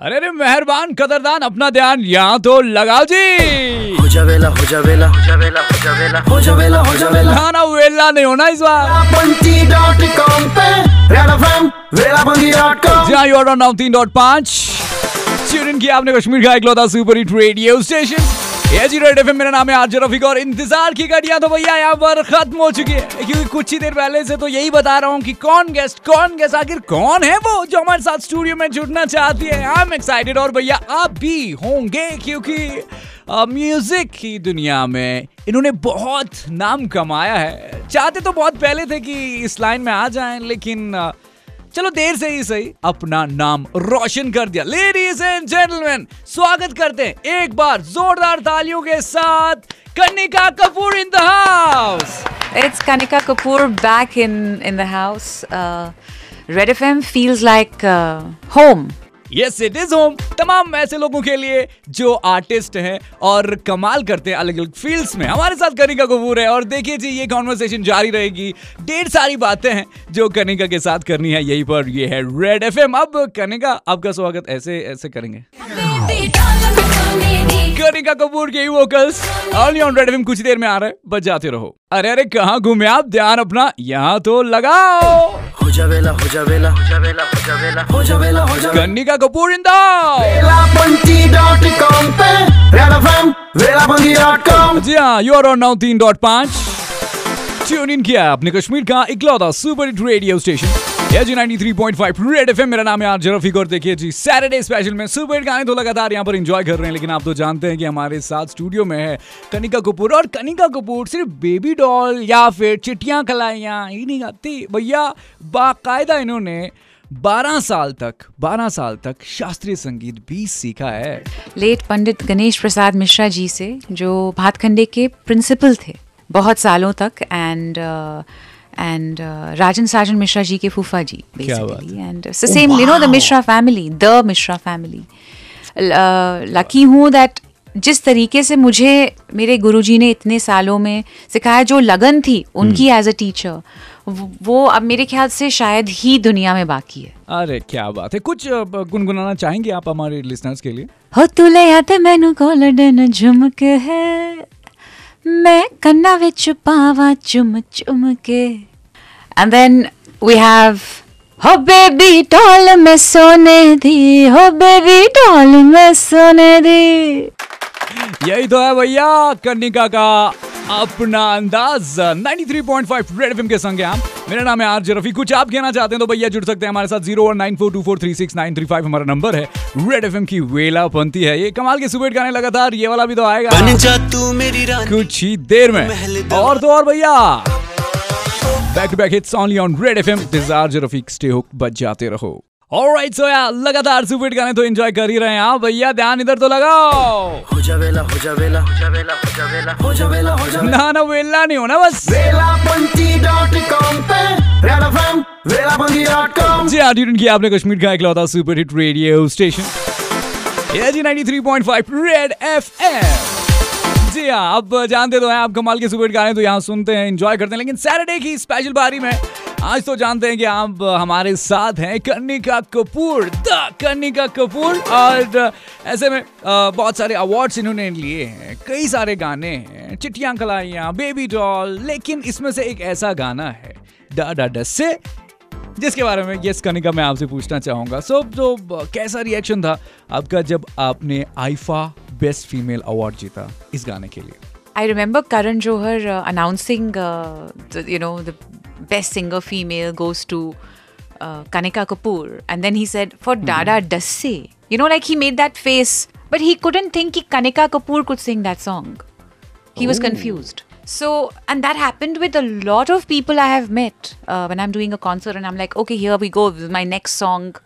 अरे अरे मेहरबान कदरदान अपना ध्यान यहाँ तो लगाओ जी। हो हो हो हो हो हो वेला खाना वेला नहीं होना इस बार। जहाँ यू नाउ तीन डॉट पाँच। ट्यून किया आपने कश्मीर का इकलौता सुपर हिट रेडियो स्टेशन। मेरा नाम है आरजे रफीक और इंतज़ार की घड़ियाँ तो भैया यहाँ पर खत्म हो चुकी है। क्योंकि कुछ ही देर पहले से तो यही बता रहा हूँ कि कौन गेस्ट कौन गेस्ट आखिर कौन है वो जो हमारे साथ स्टूडियो में जुड़ना चाहती है? आई एम एक्साइटेड और भैया आप भी होंगे क्योंकि म्यूज़िक की दुनिया में इन्होंने बहुत नाम कमाया है। चाहते तो बहुत पहले थे कि इस लाइन में आ जाएँ लेकिन अ, चलो देर से ही सही। अपना नाम रोशन कर दिया। लेडीज़ एंड जेंटलमैन स्वागत करते हैं एक बार जोरदार तालियों के साथ Kanika Kapoor in the house it's Kanika Kapoor back in in the house Red FM feels like uh, home. Yes it is home तमाम ऐसे लोगों के लिए जो आर्टिस्ट हैं और कमाल करते हैं अलग अलग फील्ड्स में, हमारे साथ कनिका कपूर है। और देखिए जी, ये कॉन्वर्सेशन जारी रहेगी। ढेर सारी बातें हैं जो कनिका के साथ करनी है। यही पर ये है रेड एफएम अब कनिका, आपका स्वागत। ऐसे ऐसे करेंगे। कनिका कपूर के vocals only on Red FM कुछ देर में आ रहे हैं। बजाते रहो। अरे अरे, कहाँ घूमे आप? ध्यान अपना यहाँ तो लगाओ। हो हो हो हो हो हो कनिका कपूर इन द पे जी हाँ यू आर ऑन नाउ तीन डॉट पाँच ट्यून इन किया आपने कश्मीर का इकलौता सुपर हिट रेडियो स्टेशन जी 93.5 रेड एफएम मेरा नाम आर रफीक और देखिए जी सैटरडे स्पेशल में सुपर गाने तो लेकिन आप तो जानते हैं कि हमारे साथ स्टूडियो में है कनिका कपूर और कनिका कपूर सिर्फ़ बेबी डॉल या फिर चिट्टियाँ खलाइयाँ ही नहीं गाती भैया, बाकायदा इन्होंने 12 साल तक 12 साल तक शास्त्रीय संगीत भी सीखा है। लेट पंडित गणेश प्रसाद मिश्रा जी से, जो भातखंडे के प्रिंसिपल थे बहुत सालों तक एंड एंड राजन साजन मिश्रा जी के फूफा जी basically same you know the Mishra family the Mishra family lucky हूँ दैट जिस तरीके से मुझे मेरे गुरुजी ने इतने सालों में सिखाया जो लगन थी उनकी एज अ टीचर वो अब मेरे ख्याल से शायद ही दुनिया में बाकी है। अरे क्या बात है। कुछ गुनगुनाना चाहेंगे आप हमारे लिसनर्स के लिए? हो तू आते मैनू कॉलर झुमक है। मैं कन्ना वे छुपावा चुम चुम के। एंड देन वी हैव हो बेबी टॉल में सोने दी, हो बेबी टॉल में सोने दी। यही तो है भैया कन्निका का अपना अंदाज। 93.5 रेड एफएम के संग हैं हम मेरा नाम है आरजे रफी कुछ आप कहना चाहते हैं तो भैया जुड़ सकते हैं हमारे साथ zero one nine four two four three six nine three five हमारा नंबर है। रेड एफएम की वेला पंथी है। ये कमाल के सुबह गाने लगातार। ये वाला भी तो आएगा। तू मेरी कुछ ही देर में। और तो और भैया। Back to back hits only on Red FM this RJ Rafiq. Stay hook बच जाते रहो। ऑलराइट सो यार लगातार सुपर गाने तो एंजॉय कर ही रहे हैं हाँ भैया ध्यान इधर तो लगाओ। हो जा वेला हो जा वेला हो जा वेला हो जा वेला हो जा वेला हो जा ना ना वेला नहीं होना बस। कॉम पे रेड एफएम कॉम जी हाँ ट्यून किया आपने कश्मीर का इकलौता सुपर हिट रेडियो स्टेशन ये जी 93.5 रेड एफएम जी हाँ अब जानते तो हैं आप कमाल के सुपर गाने तो यहाँ सुनते हैं एंजॉय करते हैं लेकिन सैटरडे की स्पेशल बारी में आज तो जानते हैं कि आप हमारे साथ हैं कनिका कपूर द कनिका कपूर। और ऐसे में बहुत सारे अवार्ड्स इन्होंने लिए हैं कई सारे गाने हैं चिट्टियाँ खलाइयाँ बेबी डॉल लेकिन इसमें से एक ऐसा गाना है डा डा डस से जिसके बारे में यस कनिका मैं आपसे पूछना चाहूँगा। सो तो ब- कैसा रिएक्शन था आपका जब आपने आईफा बेस्ट फीमेल अवार्ड जीता इस गाने के लिए? I remember announcing, uh, the, you know, the best singer female goes to uh, Kanika Kapoor, and then he said for Dada Dasse, you know, like he made that face, but he couldn't think ki Kanika Kapoor could sing that song. He was confused. So, and that happened with a lot of people I have met uh, when I'm doing a concert, and I'm like, okay, here we go, this is my next song.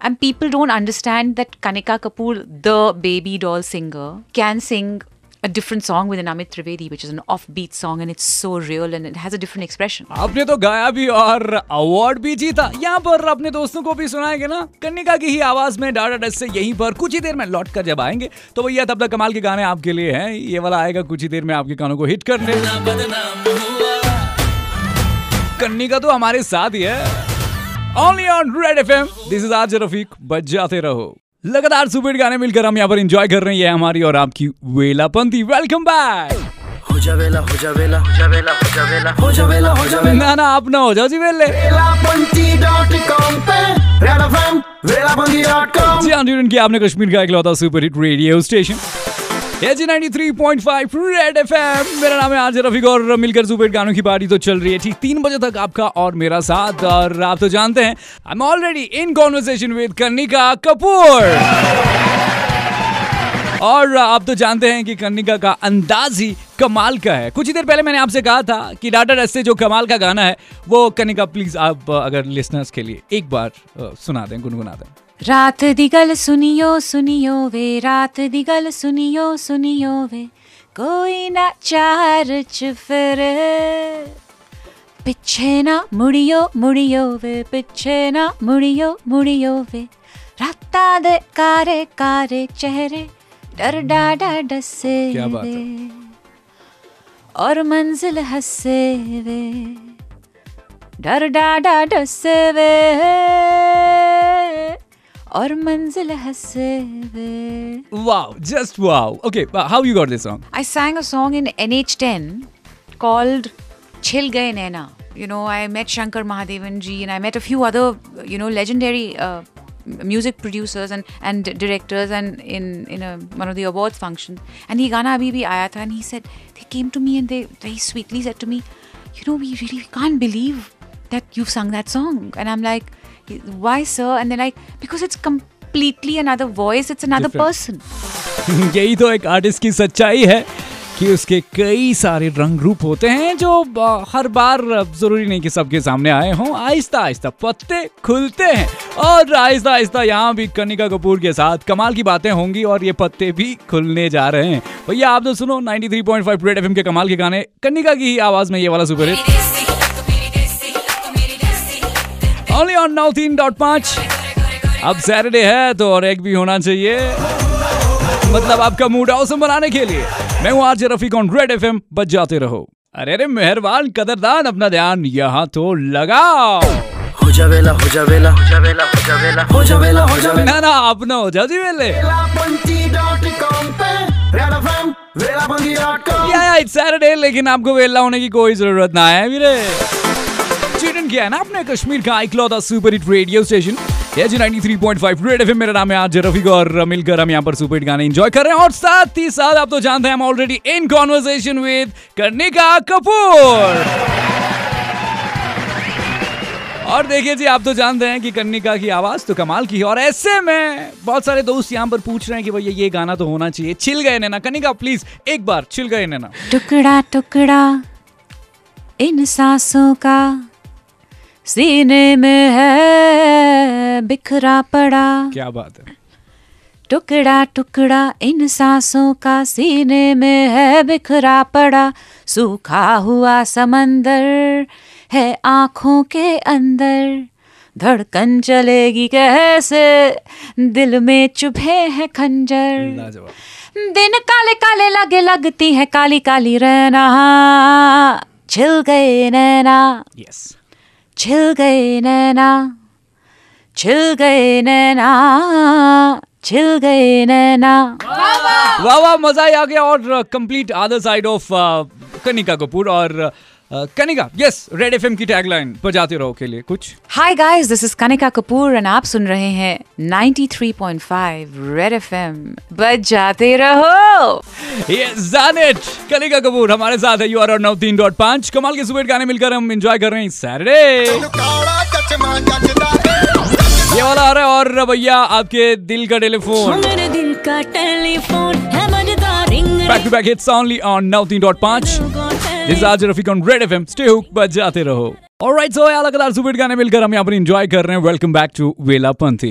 And people don't understand that Kanika Kapoor, the baby doll singer, can sing a different song with Amit Trivedi, which is an offbeat song, and it's so real and it has a different expression. आपने तो गाया भी और award भी जीता। यहाँ पर अपने दोस्तों को भी सुनाएँगे ना? कन्निका की ही आवाज़ में डाटा डस से यहीं पर कुछ ही देर में लौट कर जब आएँगे तो भैया तब तक कमाल के गाने आपके लिए हैं। ये वाला आएगा कुछ ही देर में आपके कानों को हिट करने। कन्निका तो हमारे साथ ही है। Only on Red FM this is RJ Rafiq. जाते रहो। लगातार सुपर गाने मिलकर हम यहाँ पर एंजॉय कर रहे हैं हमारी और आपकी वेलापंथी वेलकम बैक हो जा वेला हो जा वेला हो जा वेला हो जा वेला हो जा वेला हो जा वेला। ना ना आप ना हो जाओ जी वेले। वेलापंथी डॉट कॉम पे Red FM Velapanthi dot com जी हाँ आपने कश्मीर का एक लौता सुपर हिट रेडियो स्टेशन एजी 93.5 रेड एफएम मेरा नाम है आज रफीक और मिलकर सुपर गानों की पार्टी तो चल रही है ठीक तीन बजे तक आपका और मेरा साथ और आप तो जानते हैं I am already in conversation with Kanika Kapoor और आप तो जानते हैं कि कन्निका का अंदाज ही कमाल का है। कुछ ही देर पहले मैंने आपसे कहा था कि डाटा रस्ते जो कमाल का गाना है, वो कन्निका प्लीज़ आप अगर लिसनर्स के लिए एक बार सुना दें, गुनगुना दें। रात दी गल सुनियो सुनियो वे रात दी गल सुनियो सुनियो वे। कोई ना चार च फिर। पिछे ना मुड़ियो मुड़ियो वे पिछे ना मुड़ियो मुड़ियो वे। राता दे कारे कारे चेहरे डर डाडा डसे क्या बात है। वे। और मंजिल हंसे वे। डर डाडा डसे वे। और मंजिल हंसे वे wow just wow okay how you got this song I sang a song in NH10 called Chil Gaye Naina. You know, I met Shankar Mahadevan ji and I met a few other, you know, legendary uh, m- music producers and, and directors and in, in a, one of the awards functions. And he Gana Abhi bhi aaya tha and he said, they came to me and they very sweetly said to me, you know, we really can't believe that you've sung that song. And I'm like, why, sir? And they're like, because it's completely another voice, it's another Different. person. यही तो एक artist की सच्चाई है कि उसके कई सारे रंग रूप होते हैं जो हर बार ज़रूरी नहीं कि सबके सामने आए हों आहिस्ता आहिस्ता पत्ते खुलते हैं और आहिस्ता आहिस्ता यहाँ भी कनिका कपूर के साथ कमाल की बातें होंगी और ये पत्ते भी खुलने जा रहे हैं भैया आप तो सुनो 93.5 रेड एफएम के कमाल के गाने कनिका की ही आवाज़ में ये वाला super hit only on now तीन डॉट पाँच। अब सैटरडे है तो और एक भी होना चाहिए। मतलब आपका मूड औसम बनाने के लिए। मैं हूँ आज रफीक ऑन रेड एफएम बच जाते रहो। अरे अरे मेहरबान कदरदान अपना ध्यान यहाँ तो लगाओ। हो जा वेला हो जा वेला हो जा वेला हो जा वेला हो जा वेला हो जा वेला। ना ना अपना हो जाओ जी वेले। कॉम या इट्स सैटरडे लेकिन आपको वेला होने की कोई ज़रूरत ना है वीरे। किया है ना आपने कश्मीर का इकलौता सुपर हिट रेडियो स्टेशन ये जी 93.5 रेड एफएम मेरा नाम है आज रफीक और मिलकर हम यहाँ पर सुपर हिट गाने एंजॉय कर रहे हैं। और साथ ही साथ आप तो जानते हैं, हम already in conversation with Kanika Kapoor. और देखिए जी, आप तो जानते हैं कि कन्निका की आवाज़ तो कमाल की है और ऐसे में बहुत सारे दोस्त यहाँ पर पूछ रहे हैं कि भैया, ये गाना तो होना चाहिए। छिल गए नैना। कन्निका प्लीज़ एक बार छिल गए नैना। टुकड़ा टुकड़ा इन सांसों का सीने में है बिखरा पड़ा। क्या बात है? टुकड़ा टुकड़ा इन सांसों का सीने में है बिखरा पड़ा। सूखा हुआ समंदर है आँखों के अंदर। धड़कन चलेगी कैसे? दिल में चुभे हैं खंजर। दिन काले काले लगे लगती है काली काली रहना छिल गए नैना। यस छिल गए नैना छिल गए नैना छिल गए नैना वाह वाह, मज़ा ही आ गया और complete other side of Kanika Kapoor और कनिका यस रेड एफएम की टैगलाइन बजाते रहो के लिए कुछ? Hi guys this is Kanika Kapoor and आप सुन रहे हैं 93.5 रेड एफएम बज जाते रहो! Yes, done it! Kanika Kapoor हमारे साथ है यू आर नौ तीन डॉट पाँच। कमाल के सुपर गाने मिलकर हम एंजॉय कर रहे हैं सैटरडे ये वाला आ रहा है और भैया आपके दिल का टेलीफोन। मेरे दिल का टेलीफोन है मज़ेदार ring back to back hits only on नौ तीन डॉट पाँच। This RJ Rafiq on Red FM stay hook बच जाते रहो। ऑलराइट सो यार लगातार सुपर गाने मिलकर हम यहाँ पर एंजॉय कर रहे हैं। वेलकम बैक टू वेला पंथी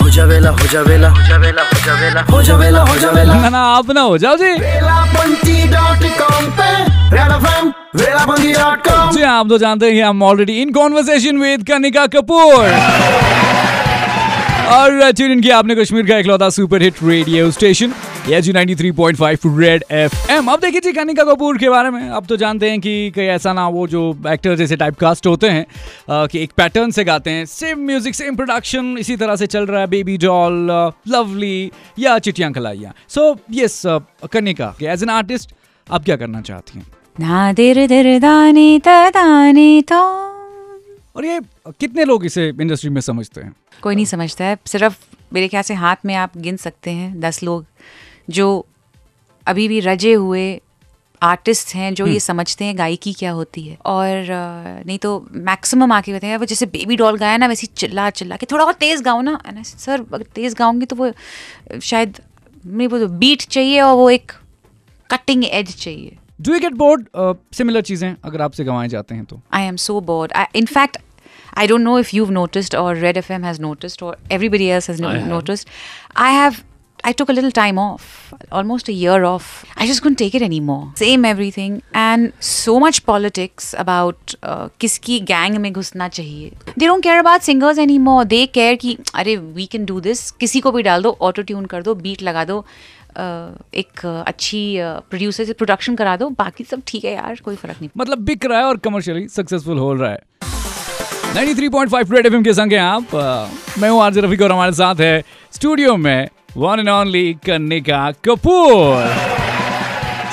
हो जा वेला हो जा वेला हो जा वेला हो जा वेला हो जा वेला हो जा वेला ना ना आप ना हो जाओ जी। पे रेड एफएम जी हाँ, आप तो जानते हैं हम already in conversation with Kanika Kapoor और ट्यून आपने कश्मीर का इकलौता सुपर हिट रेडियो स्टेशन ये जी 93.5 रेड एफएम अब देखिए जी कनिका कपूर के बारे में। अब तो जानते हैं कि कहीं ऐसा ना वो जो एक्टर जैसे टाइप कास्ट होते हैं अ, कि एक पैटर्न से गाते हैं। सेम म्यूज़िक सेम प्रोडक्शन इसी तरह से चल रहा है। बेबी डॉल लवली या चिटियाँ कलाइया so yes Kanika as an artist आप क्या करना चाहती हैं? ना दिर दिर दाने दाने तो। और ये कितने लोग इसे इंडस्ट्री में समझते हैं? कोई नहीं समझता है। सिर्फ़ मेरे ख्याल से हाथ में आप गिन सकते हैं दस लोग। जो अभी भी रजे हुए आर्टिस्ट हैं जो ये समझते हैं गायकी क्या होती है। और नहीं तो मैक्सिमम आके कहते हैं वो जैसे बेबी डॉल गाया ना वैसे चिल्ला चिल्ला के थोड़ा और तेज़ गाओ ना। सर अगर तेज़ गाऊँगी तो वो शायद मेरे को तो बीट चाहिए और वो एक कटिंग एज चाहिए। Do you get bored similar चीज़ें अगर आपसे गंवाए जाते हैं तो। I am so bored. I, in fact, I don't know if you've noticed or Red FM has noticed or everybody else has no- noticed. I took a little time off, almost a year off. I just couldn't take it anymore. Same everything, and so much politics about uh, किसकी gang में घुसना चाहिए. They don't care about singers anymore. They care कि अरे we can do this. किसी को भी डाल दो, auto tune कर दो, beat लगा दो. uh, एक uh, अच्छी प्रोड्यूसर से प्रोडक्शन करा दो बाकी सब ठीक है यार कोई फ़र्क नहीं मतलब बिक रहा है और कमर्शियली सक्सेसफुल हो रहा है 93.5 रेड एफएम के संग हैं आप अ, मैं हूँ आरजे रफीक और हमारे साथ है स्टूडियो में one and only Kanika Kapoor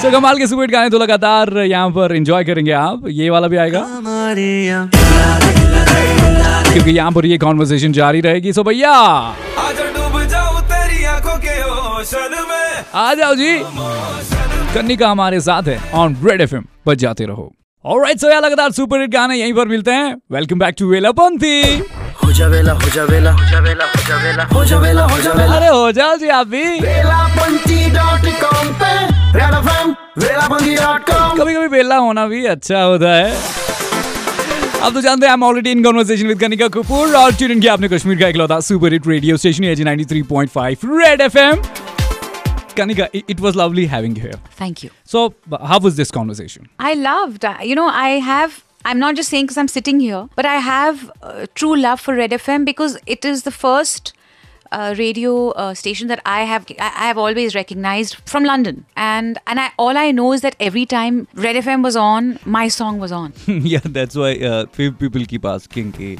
so कमाल के सुपर गाने तो लगातार यहाँ पर एंजॉय करेंगे आप। ये वाला भी आएगा। क्योंकि यहाँ पर ये कॉन्वर्सेशन जारी रहेगी। सो भैया। आ जाओ जी। कन्निका हमारे साथ है। ऑन रेड एफएम बच जाते रहो। ऑलराइट सो यार लगातार सुपर हिट गाने यहीं पर मिलते हैं। वेलकम बैक टू वेलापंथी हो हो हो हो हो हो अरे हो जाओ जी आप भी कभी कभी बेला होना भी अच्छा होता है। अब तो जानते हैं I'm already in conversation with Kanika Kapoor और ट्यून इन किया आपने कश्मीर का इकलौता सुपर हिट रेडियो स्टेशन एजी 93.5 Red FM Kanika it was lovely having you here. Thank you so how was this conversation? I loved. You know, I have. I'm not just saying because I'm sitting here, but I have uh, true love for Red FM because it is the first uh, radio uh, station that I have I I have always recognized from London, and and I all I know is that every time Red FM was on, my song was on. yeah that's why uh, few people keep asking कि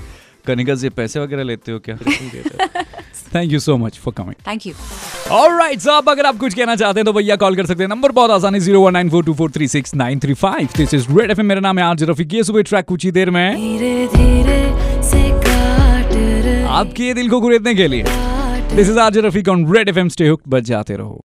कनिका से पैसे वगैरह लेते हो क्या thank you so much for coming Thank you. Alright right साहब अगर आप कुछ कहना चाहते हैं तो भैया कॉल कर सकते हैं। नंबर बहुत आसानी zero one nine four two four three six nine three five this is Red FM मेरा नाम है आज रफी ये सुबह ट्रैक कुछ ही देर में। धीरे धीरे आपके दिल को कुरेदने के लिए। This is RJ Rafi on Red F M stay hook बच जाते रहो।